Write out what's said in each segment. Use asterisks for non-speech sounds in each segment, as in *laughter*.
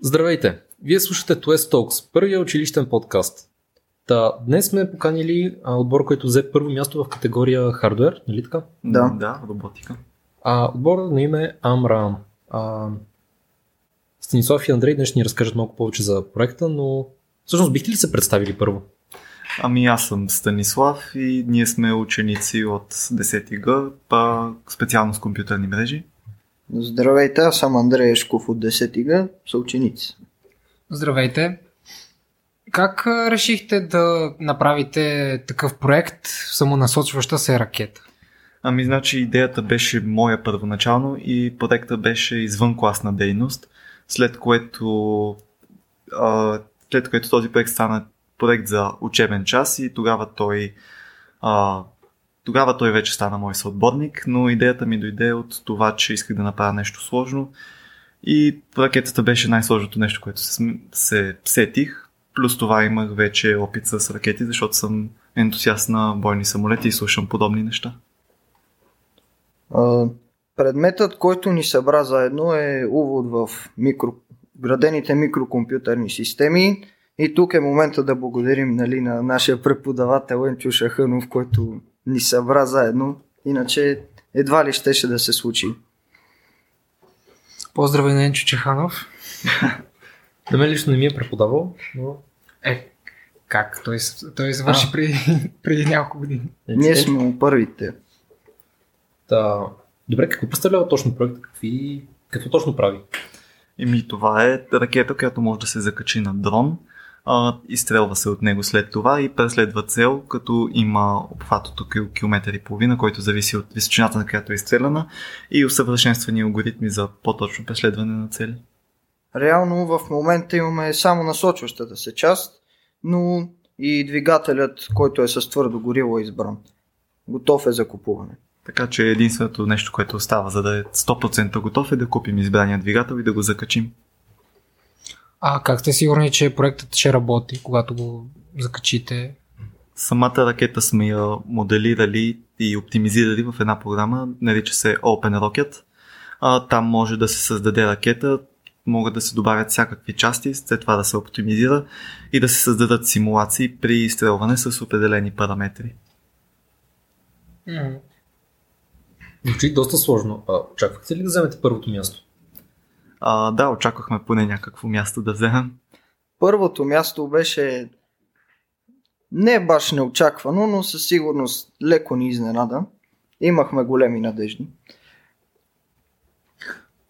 Здравейте! Вие слушате Twist Talks, първия училищен подкаст. Та, днес сме поканили а, отбор, който взе първо място в категория хардвер, нали така? Да. Да, роботика. А отбора на име Амрам. А, Станислав и Андрей днес ще ни разкажат малко повече за проекта, но всъщност бихте ли се представили първо? Ами аз съм Станислав и ние сме ученици от 10 Г, па специално с компютърни мрежи. Здравейте, аз съм Андрей Ешков от 10 г, съученици. Здравейте! Как решихте да направите такъв проект, самонасочваща се ракета? Ами значи идеята беше моя първоначално и проекта беше извън класна дейност, след което, а, след което този проект стана проект за учебен час и тогава той а, тогава той вече стана мой съотборник, но идеята ми дойде от това, че исках да направя нещо сложно и ракетата беше най-сложното нещо, което се, сетих. Плюс това имах вече опит с ракети, защото съм ентусиаст на бойни самолети и слушам подобни неща. А, предметът, който ни събра заедно е увод в микро... градените микрокомпютърни системи и тук е момента да благодарим нали, на нашия преподавател Енчо Шаханов, който ни събра заедно, иначе едва ли щеше да се случи. Поздрави на Енчо Чеханов. *laughs* На мен лично не ми е преподавал, но... Е, как? Той, той завърши А. преди, преди няколко години. Ние сме му първите. Та, добре, какво представлява точно проект? Какви... Какво точно прави? Еми това е ракета, която може да се закачи на дрон, а, изстрелва се от него след това и преследва цел, като има обхват от километър и половина, който зависи от височината, на която е изстреляна и усъвършенствани алгоритми за по-точно преследване на цели. Реално в момента имаме само насочващата се част, но и двигателят, който е с твърдо горило е избран. Готов е за купуване. Така че единственото нещо, което остава, за да е 100% готов е да купим избрания двигател и да го закачим. А как сте сигурни, че проектът ще работи, когато го закачите? Самата ракета сме я моделирали и оптимизирали в една програма, нарича се Open Rocket. А, там може да се създаде ракета, могат да се добавят всякакви части, след това да се оптимизира и да се създадат симулации при изстрелване с определени параметри. Звучи доста сложно. А, очаквахте ли да вземете първото място? А, да, очаквахме поне някакво място да вземем. Първото място беше не баш неочаквано, но със сигурност леко ни изненада. Имахме големи надежди.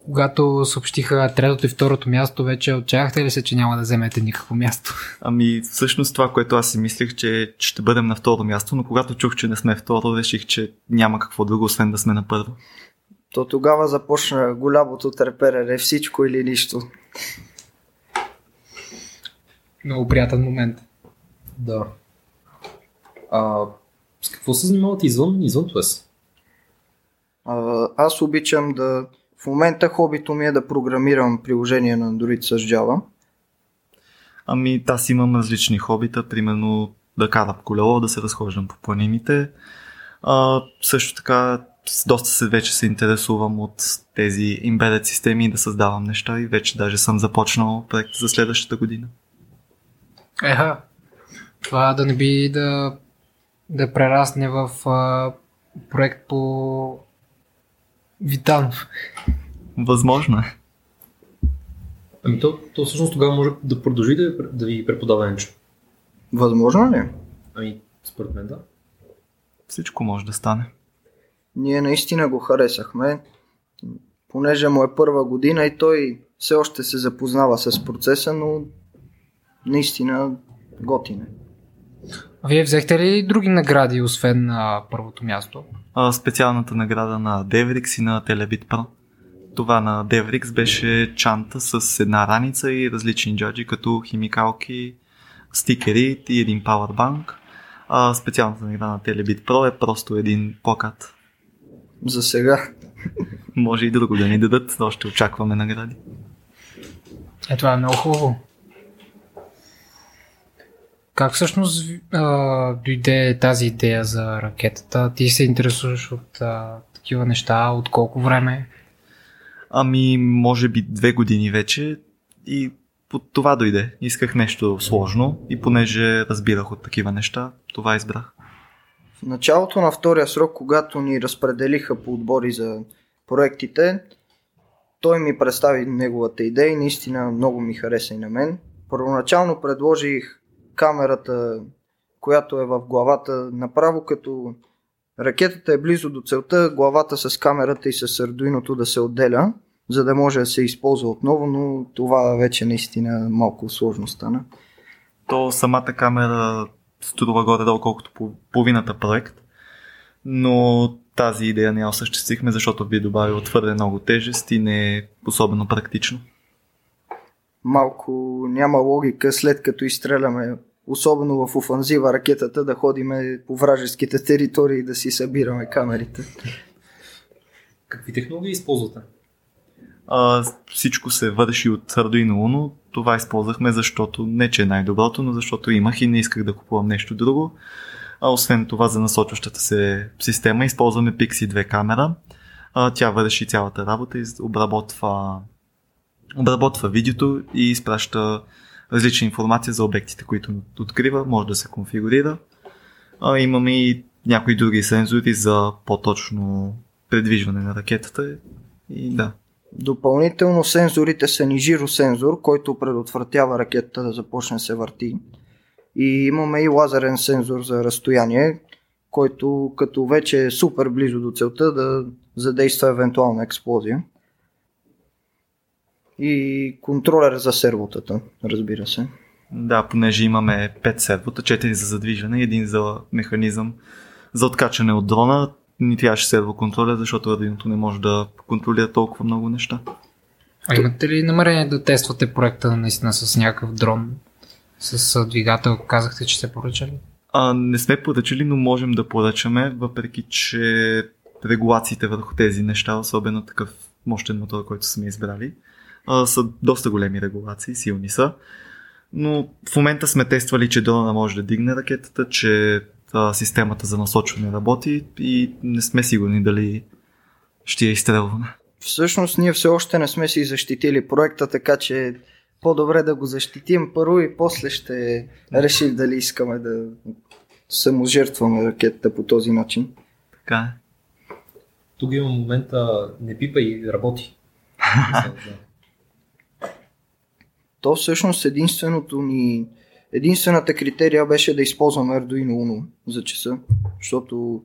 Когато съобщиха третото и второто място, вече отчаяхте ли се, че няма да вземете никакво място? Ами всъщност това, което аз си мислех, че ще бъдем на второ място, но когато чух, че не сме второ, реших, че няма какво друго, освен да сме на първо. То тогава започна голямото търперене, всичко или нищо. Много приятен момент. Да. А, с какво се занимавате извън, извън ТОЕС? А, аз обичам да... В момента хобито ми е да програмирам приложение на Android с Java. Ами аз имам различни хобита, примерно да карам колело, да се разхождам по планините. А, също така доста се вече се интересувам от тези embedded системи и да създавам неща и вече даже съм започнал проект за следващата година. Еха, това да не би да, да прерасне в а, проект по Витанов. Възможно е. Ами то, то всъщност тогава може да продължи да, ви- да ви преподава Енчо. Възможно ли? Ами, според мен да. Всичко може да стане. Ние наистина го харесахме, понеже му е първа година и той все още се запознава с процеса, но наистина готин е. А Вие взехте ли други награди, освен на първото място? А, специалната награда на Devrix и на Telebit Pro. Това на Devrix беше чанта с една раница и различни джаджи, като химикалки, стикери и един пауърбанк. А специалната награда на Telebit Pro е просто един плакат. За сега. Може и друго да ни дадат, но ще очакваме награди. Е, това е много хубаво. Как всъщност а, дойде тази идея за ракетата? Ти се интересуваш от а, такива неща, от колко време? Ами, може би две години вече. и по това дойде. Исках нещо сложно и понеже разбирах от такива неща, това избрах. В началото на втория срок, когато ни разпределиха по отбори за проектите, той ми представи неговата идея и наистина много ми хареса и на мен. Първоначално предложих камерата, която е в главата, направо като ракетата е близо до целта, главата с камерата и с ардуиното да се отделя, за да може да се използва отново, но това вече наистина малко сложно стана. То самата камера струва горе-долу колкото по половината проект, но тази идея не я осъществихме, защото би добавил твърде много тежест и не е особено практично. Малко няма логика след като изстреляме, особено в офанзива ракетата, да ходиме по вражеските територии да си събираме камерите. Какви технологии използвате? А, всичко се върши от Arduino Uno. Това използвахме, защото не че е най-доброто, но защото имах и не исках да купувам нещо друго. А освен това за насочващата се система използваме Pixie 2 камера. А, тя върши цялата работа и обработва, обработва видеото и изпраща различна информация за обектите, които открива, може да се конфигурира. А, имаме и някои други сензори за по-точно предвижване на ракетата и да. Допълнително сензорите са ни жиросензор, който предотвратява ракетата да започне се върти. И имаме и лазерен сензор за разстояние, който като вече е супер близо до целта да задейства евентуална експлозия. И контролер за сервотата, разбира се. Да, понеже имаме 5 сервота, 4 за задвижване и един за механизъм за откачане от дрона. Ни трябваше сервоконтролер, защото Arduino не може да контролира толкова много неща. А имате ли намерение да тествате проекта наистина с някакъв дрон? С двигател казахте, че сте поръчали? А, не сме поръчали, но можем да поръчаме, въпреки че регулациите върху тези неща, особено такъв мощен мотор, който сме избрали, а, са доста големи регулации, силни са. Но в момента сме тествали, че дрона може да дигне ракетата, че а, системата за насочване работи и не сме сигурни дали ще я изстрелваме. Всъщност ние все още не сме си защитили проекта, така че по-добре да го защитим първо и после ще решим дали искаме да саможертваме ракетата по този начин. Така е. Тук има момента не пипа и работи. *laughs* То всъщност единственото ни единствената критерия беше да използваме Arduino Uno за часа, защото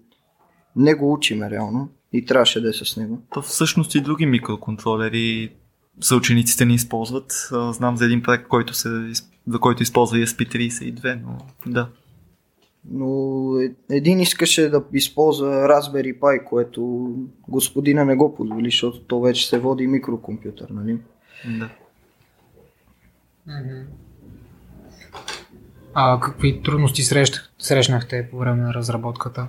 не го учиме реално и трябваше да е с него. То всъщност и други микроконтролери съучениците ни използват. Знам за един проект, който се, за който използва ESP32, но да. Но е- един искаше да използва Raspberry Pi, което господина не го позволи, защото то вече се води микрокомпютър, нали? да. А какви трудности срещах, срещнахте по време на разработката?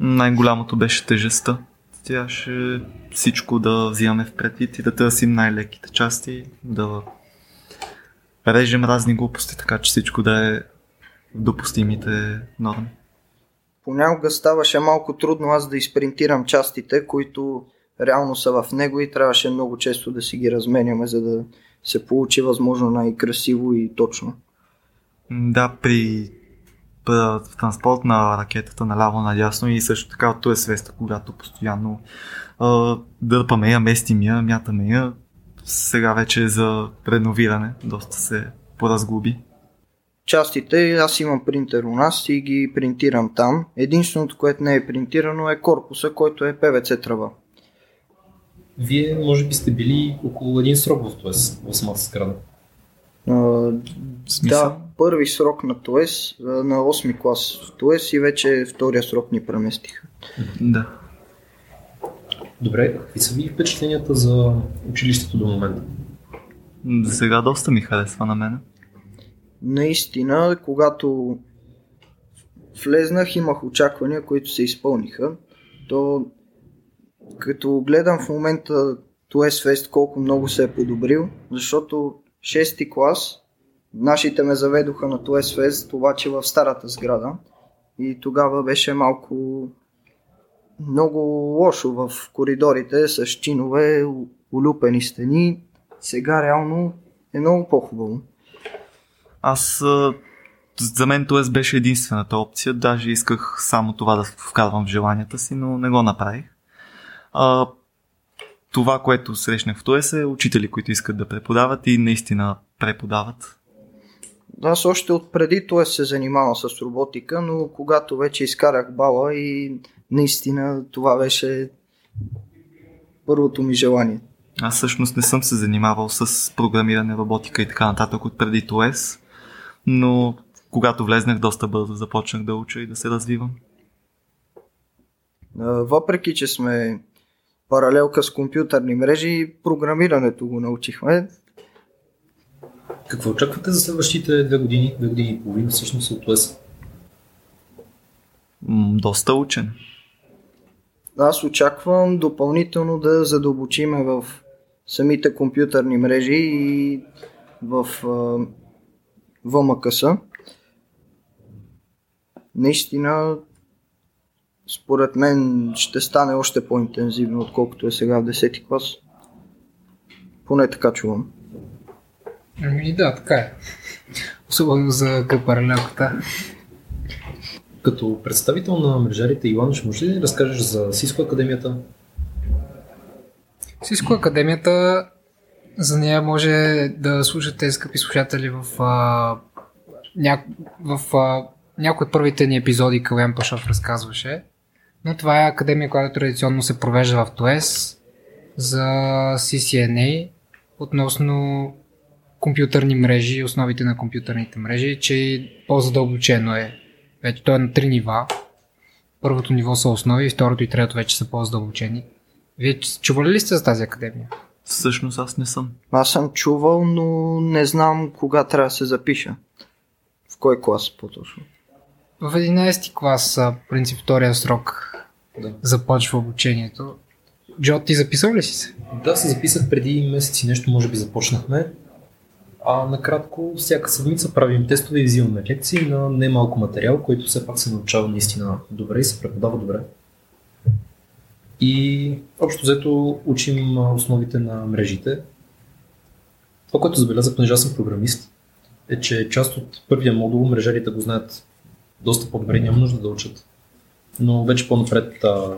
Най-голямото беше тежестта. Тя ще всичко да взимаме в предвид и да търсим най-леките части, да режем разни глупости, така че всичко да е в допустимите норми. Понякога ставаше малко трудно аз да изпринтирам частите, които реално са в него и трябваше много често да си ги разменяме, за да се получи възможно най-красиво и точно. Да, при в транспорт на ракетата наляво надясно и също така от този свеста, когато постоянно а, дърпаме я, местим я, мятаме я. Сега вече е за реновиране, доста се поразглоби. Частите, аз имам принтер у нас и ги принтирам там. Единственото, което не е принтирано е корпуса, който е PVC тръба. Вие може би сте били около един срок в ТОЕС, в самата сграда. Смисъл? да, първи срок на ТОЕС, на 8 клас в ТОЕС и вече втория срок ни преместиха. Да. Добре, какви са ви впечатленията за училището до момента? За сега доста ми харесва на мен. Наистина, когато влезнах, имах очаквания, които се изпълниха. То, като гледам в момента ТОЕС Фест колко много се е подобрил, защото 6 клас, нашите ме заведоха на ТОЕС Фест, обаче в старата сграда. И тогава беше малко много лошо в коридорите с чинове, улюпени стени. Сега реално е много по-хубаво. Аз за мен ТОЕС беше единствената опция, даже исках само това да вкарвам в желанията си, но не го направих. А, това, което срещнах в ТОЕС е учители, които искат да преподават и наистина преподават. Аз още от преди това се занимавам с роботика, но когато вече изкарах бала и наистина това беше първото ми желание. Аз всъщност не съм се занимавал с програмиране, роботика и така нататък от преди ТОЕС, но когато влезнах доста бързо започнах да уча и да се развивам. Въпреки, че сме паралелка с компютърни мрежи, програмирането го научихме. Какво очаквате за следващите две години, две години и половина всъщност от? М, доста учен. Аз очаквам допълнително да задълбочиме в самите компютърни мрежи и в ВМКС. Наистина, според мен ще стане още по-интензивно, отколкото е сега в 10 клас. Поне така чувам. Ами да, така е. Особено за паралелката. Като представител на мрежарите, Иван, ще можеш ли да разкажеш за Cisco Академията? Cisco Академията, за нея може да слушате, скъпи слушатели, в, а, ня... в а, някои от първите ни епизоди Кален Пашов разказваше. Но това е академия, която традиционно се провежда в ТОЕС за CCNA относно компютърни мрежи, основите на компютърните мрежи, че по-задълбочено е. Вече то е на три нива. Първото ниво са основи, второто и трето вече са по-задълбочени. Вие чували ли сте за тази академия? Всъщност аз не съм. Аз съм чувал, но не знам кога трябва да се запиша. В кой клас по-точно? В 11 клас, принцип втория срок, Да. започва обучението. Джо, ти записал ли си се? Да, се записах преди месеци нещо, може би започнахме. А накратко, всяка седмица правим тестове и взимаме лекции на немалко материал, който все пак се научава наистина добре и се преподава добре. И общо взето учим основите на мрежите. Това, което забелязах, понеже съм програмист, е, че част от първия модул мрежарите го знаят доста по-добре, няма нужда да учат. Но вече по-напред а,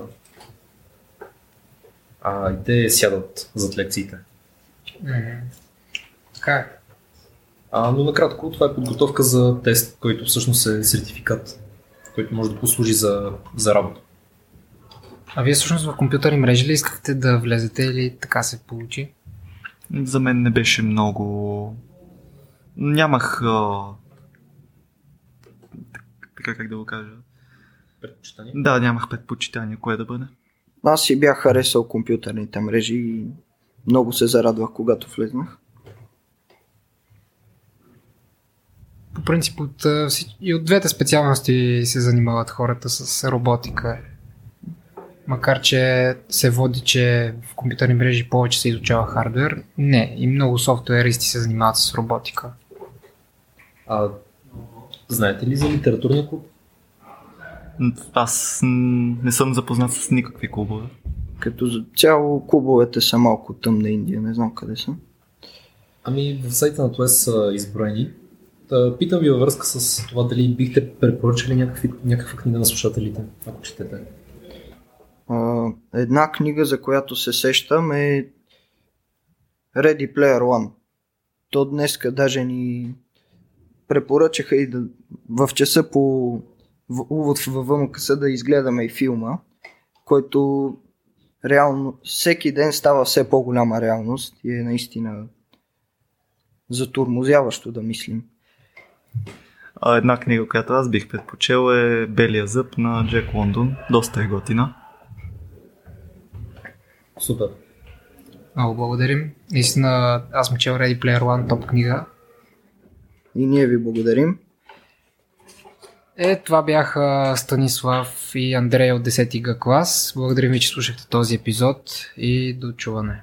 а, и те сядат зад лекциите. Така е. А, но накратко, това е подготовка за тест, който всъщност е сертификат, който може да послужи за, за работа. А вие всъщност в компютърни мрежи ли искахте да влезете или така се получи? За мен не беше много... Нямах... А... Така как да го кажа. Предпочитание? Да, нямах предпочитание кое да бъде. Аз си бях харесал компютърните мрежи и много се зарадвах, когато влезнах. По принцип от, и от двете специалности се занимават хората с роботика. Макар, че се води, че в компютърни мрежи повече се изучава хардвер, не. И много софтуеристи се занимават с роботика. А, знаете ли за литературния клуб? Аз не съм запознат с никакви клубове. Като за цяло клубовете са малко тъмна Индия, не знам къде са. Ами в сайта на ТОЕС са изброени. Та, питам ви във връзка с това дали бихте препоръчали някакви, някаква книга на слушателите, ако четете. Една книга, за която се сещам е Ready Player One. То днеска даже ни препоръчаха и да, в часа по в, увод в ВМКС да изгледаме и филма, който реално всеки ден става все по-голяма реалност и е наистина затурмозяващо да мислим. А една книга, която аз бих предпочел е Белия зъб на Джек Лондон. Доста е готина. Супер. Много благодарим. Наистина, аз съм чел Ready Player One, топ книга. И ние ви благодарим. Е, това бяха Станислав и Андрей от 10 Г клас. Благодарим ви, че слушахте този епизод и до чуване.